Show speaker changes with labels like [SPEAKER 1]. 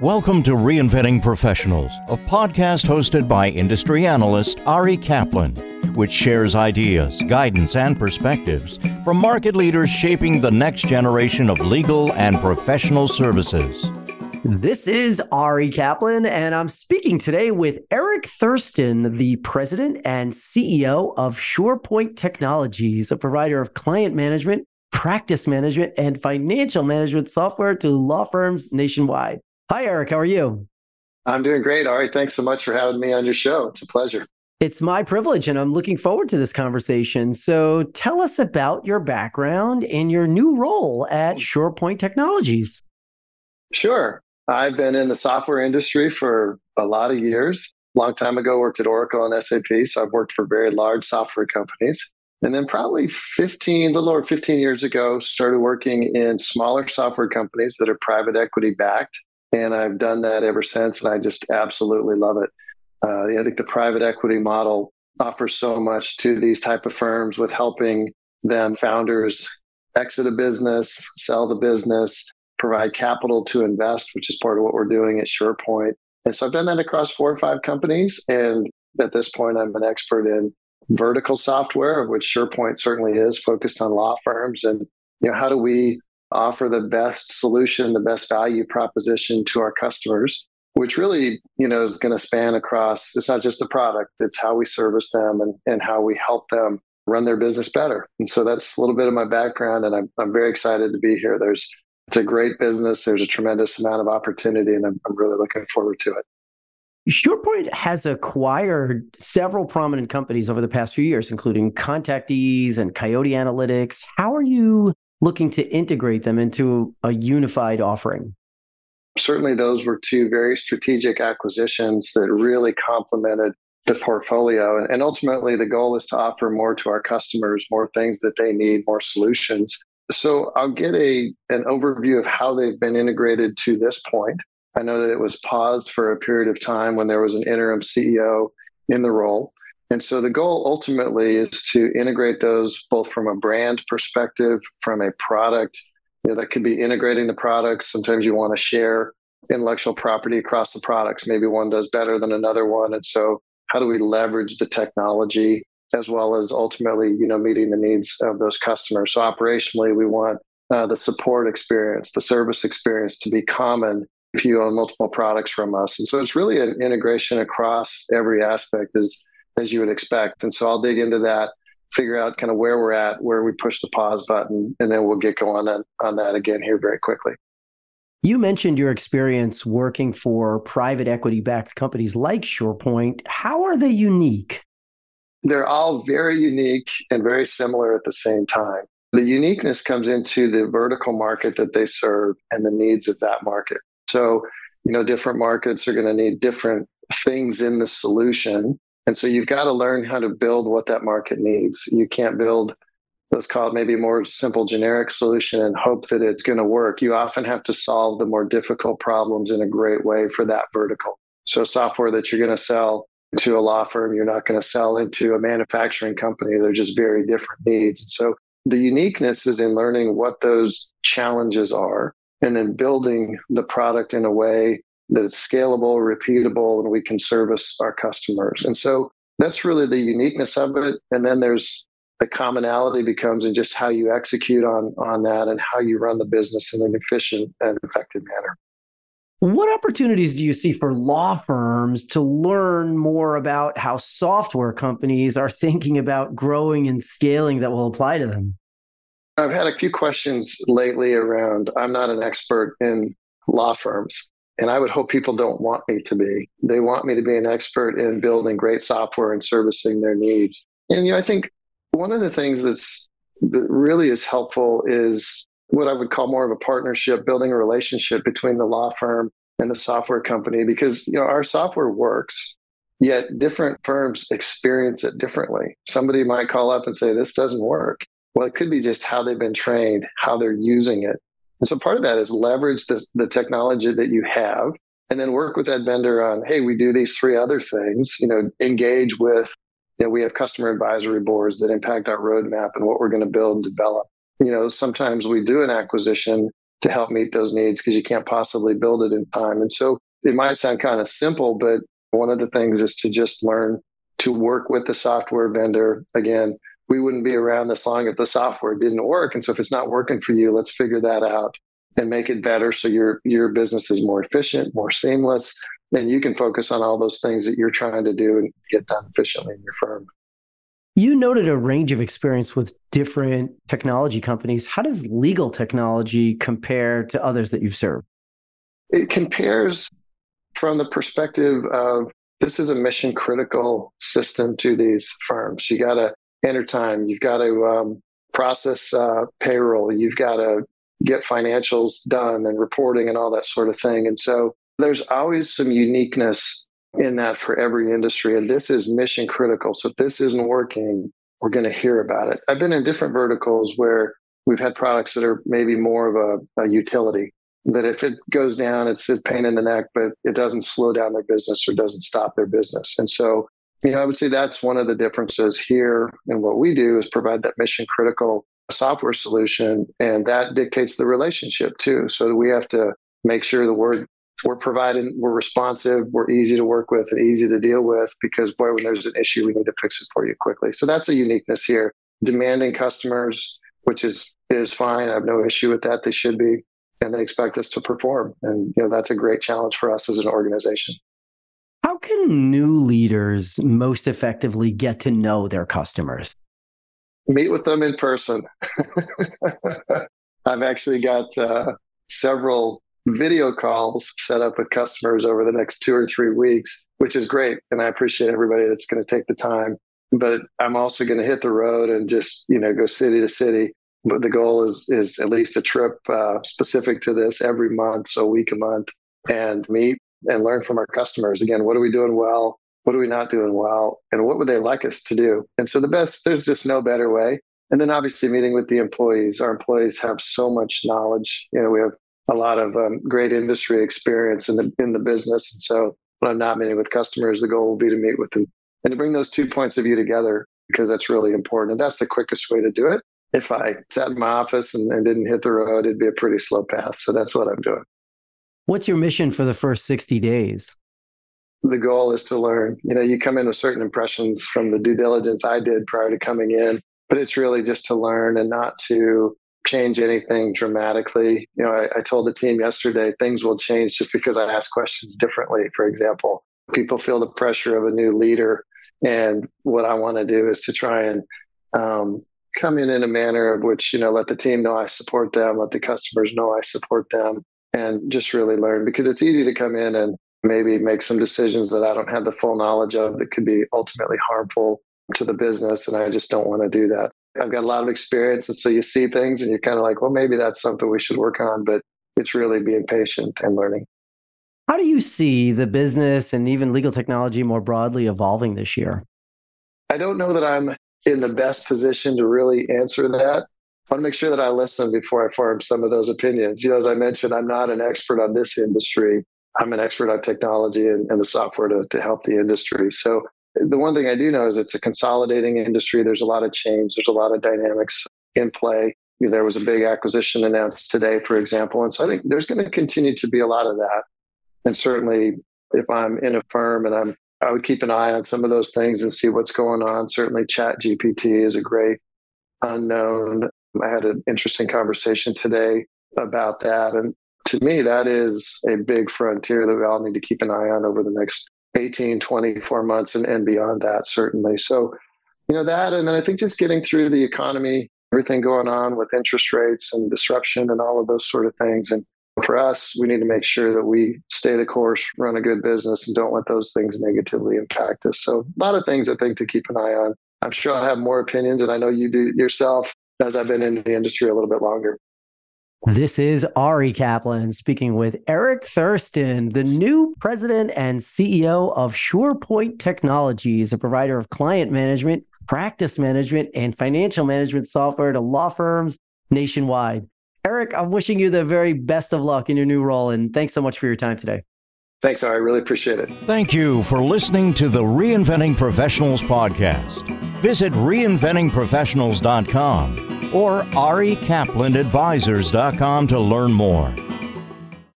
[SPEAKER 1] Welcome to Reinventing Professionals, a podcast hosted by industry analyst Ari Kaplan, which shares ideas, guidance, and perspectives from market leaders shaping the next generation of legal and professional services.
[SPEAKER 2] This is Ari Kaplan, and I'm speaking today with Eric Thurston, the president and CEO of SurePoint Technologies, a provider of client management, practice management, and financial management software to law firms nationwide. Hi, Eric. How are you?
[SPEAKER 3] I'm doing great. All right. thanks so much for having me on your show. It's a pleasure.
[SPEAKER 2] It's my privilege, and I'm looking forward to this conversation. So, tell us about your background and your new role at SurePoint Technologies.
[SPEAKER 3] Sure. I've been in the software industry for a lot of years. Long time ago, worked at Oracle and SAP. So, I've worked for very large software companies. And then, probably 15, a little over 15 years ago, started working in smaller software companies that are private equity backed and I've done that ever since, and I just absolutely love it. Uh, I think the private equity model offers so much to these type of firms with helping them founders exit a business, sell the business, provide capital to invest, which is part of what we're doing at SurePoint. And so I've done that across four or five companies, and at this point, I'm an expert in vertical software, of which SurePoint certainly is, focused on law firms and you know how do we offer the best solution, the best value proposition to our customers, which really, you know, is going to span across, it's not just the product, it's how we service them and, and how we help them run their business better. And so that's a little bit of my background and I'm, I'm very excited to be here. There's, it's a great business. There's a tremendous amount of opportunity and I'm, I'm really looking forward to it.
[SPEAKER 2] SurePoint has acquired several prominent companies over the past few years, including ContactEase and Coyote Analytics. How are you looking to integrate them into a unified offering?
[SPEAKER 3] Certainly, those were two very strategic acquisitions that really complemented the portfolio. And ultimately, the goal is to offer more to our customers, more things that they need, more solutions. So I'll get a an overview of how they've been integrated to this point. I know that it was paused for a period of time when there was an interim CEO in the role. And so the goal ultimately is to integrate those both from a brand perspective, from a product, you know, that could be integrating the products. Sometimes you want to share intellectual property across the products. Maybe one does better than another one. And so how do we leverage the technology as well as ultimately, you know, meeting the needs of those customers? So operationally, we want uh, the support experience, the service experience to be common if you own multiple products from us. And so it's really an integration across every aspect is as you would expect. And so I'll dig into that, figure out kind of where we're at, where we push the pause button, and then we'll get going on, on that again here very quickly.
[SPEAKER 2] You mentioned your experience working for private equity backed companies like SurePoint. How are they unique?
[SPEAKER 3] They're all very unique and very similar at the same time. The uniqueness comes into the vertical market that they serve and the needs of that market. So, you know, different markets are going to need different things in the solution and so you've got to learn how to build what that market needs. You can't build, let's call it maybe more simple generic solution and hope that it's going to work. You often have to solve the more difficult problems in a great way for that vertical. So software that you're going to sell to a law firm, you're not going to sell into a manufacturing company. They're just very different needs. So the uniqueness is in learning what those challenges are and then building the product in a way that it's scalable, repeatable, and we can service our customers. And so that's really the uniqueness of it. And then there's the commonality becomes in just how you execute on on that and how you run the business in an efficient and effective manner.
[SPEAKER 2] What opportunities do you see for law firms to learn more about how software companies are thinking about growing and scaling that will apply to them?
[SPEAKER 3] I've had a few questions lately around I'm not an expert in law firms. And I would hope people don't want me to be. They want me to be an expert in building great software and servicing their needs. And you know, I think one of the things that's that really is helpful is what I would call more of a partnership, building a relationship between the law firm and the software company, because you know our software works, yet different firms experience it differently. Somebody might call up and say, "This doesn't work." Well, it could be just how they've been trained, how they're using it, and so part of that is leverage the, the technology that you have and then work with that vendor on, hey, we do these three other things, you know, engage with, you know, we have customer advisory boards that impact our roadmap and what we're going to build and develop. You know, sometimes we do an acquisition to help meet those needs because you can't possibly build it in time. And so it might sound kind of simple, but one of the things is to just learn to work with the software vendor. Again, we wouldn't be around this long if the software didn't work. And so if it's not working for you, let's figure that out and make it better so your your business is more efficient, more seamless, and you can focus on all those things that you're trying to do and get done efficiently in your firm.
[SPEAKER 2] You noted a range of experience with different technology companies. How does legal technology compare to others that you've served?
[SPEAKER 3] It compares from the perspective of this is a mission critical system to these firms. You got to enter time, you've got to um, process uh, payroll, you've got to get financials done and reporting and all that sort of thing. And so there's always some uniqueness in that for every industry. And this is mission critical. So if this isn't working, we're going to hear about it. I've been in different verticals where we've had products that are maybe more of a, a utility that if it goes down, it's a pain in the neck, but it doesn't slow down their business or doesn't stop their business. And so, you know, I would say that's one of the differences here. And what we do is provide that mission critical software solution, and that dictates the relationship too. So we have to make sure the word we're providing, we're responsive, we're easy to work with and easy to deal with because boy, when there's an issue, we need to fix it for you quickly. So that's a uniqueness here. Demanding customers, which is is fine. I have no issue with that. They should be. And they expect us to perform. And you know, that's a great challenge for us as an organization.
[SPEAKER 2] How can new leaders most effectively get to know their customers?
[SPEAKER 3] Meet with them in person. I've actually got uh, several video calls set up with customers over the next two or three weeks, which is great. And I appreciate everybody that's going to take the time. But I'm also going to hit the road and just, you know, go city to city. But the goal is is at least a trip uh, specific to this every month, so a week a month, and meet and learn from our customers. Again, what are we doing well? What are we not doing well? And what would they like us to do? And so the best, there's just no better way. And then obviously meeting with the employees. Our employees have so much knowledge. You know, we have a lot of um, great industry experience in the in the business. And so when I'm not meeting with customers, the goal will be to meet with them and to bring those two points of view together because that's really important. And that's the quickest way to do it. If I sat in my office and, and didn't hit the road, it'd be a pretty slow path. So that's what I'm doing.
[SPEAKER 2] What's your mission for the first 60 days?
[SPEAKER 3] The goal is to learn. You know, you come in with certain impressions from the due diligence I did prior to coming in, but it's really just to learn and not to change anything dramatically. You know, I, I, told the team yesterday things will change just because I ask questions differently. For example, people feel the pressure of a new leader, and what I want to do is to try and um, come in in a manner of which you know let the team know I support them, let the customers know I support them, and just really learn because it's easy to come in and maybe make some decisions that I don't have the full knowledge of that could be ultimately harmful to the business, and I just don't want to do that. I've got a lot of experience. And so you see things and you're kind of like, well, maybe that's something we should work on. But it's really being patient and learning.
[SPEAKER 2] How do you see the business and even legal technology more broadly evolving this year?
[SPEAKER 3] I don't know that I'm in the best position to really answer that. Want to make sure that I listen before I form some of those opinions. You know, as I mentioned, I'm not an expert on this industry. I'm an expert on technology and, and the software to, to help the industry. So the one thing I do know is it's a consolidating industry. There's a lot of change. There's a lot of dynamics in play. There was a big acquisition announced today, for example. And so I think there's going to continue to be a lot of that. And certainly if I'm in a firm and I'm I would keep an eye on some of those things and see what's going on. Certainly chat GPT is a great unknown. I had an interesting conversation today about that. And to me, that is a big frontier that we all need to keep an eye on over the next 18, 24 months and, and beyond that, certainly. So, you know, that, and then I think just getting through the economy, everything going on with interest rates and disruption and all of those sort of things. And for us, we need to make sure that we stay the course, run a good business, and don't let those things negatively impact us. So, a lot of things I think to keep an eye on. I'm sure I'll have more opinions, and I know you do yourself as I've been in the industry a little bit longer.
[SPEAKER 2] This is Ari Kaplan speaking with Eric Thurston, the new president and CEO of SurePoint Technologies, a provider of client management, practice management, and financial management software to law firms nationwide. Eric, I'm wishing you the very best of luck in your new role, and thanks so much for your time today.
[SPEAKER 3] Thanks, Ari. Really appreciate it.
[SPEAKER 1] Thank you for listening to the Reinventing Professionals podcast. Visit reinventingprofessionals.com or arikaplanadvisors.com to learn more.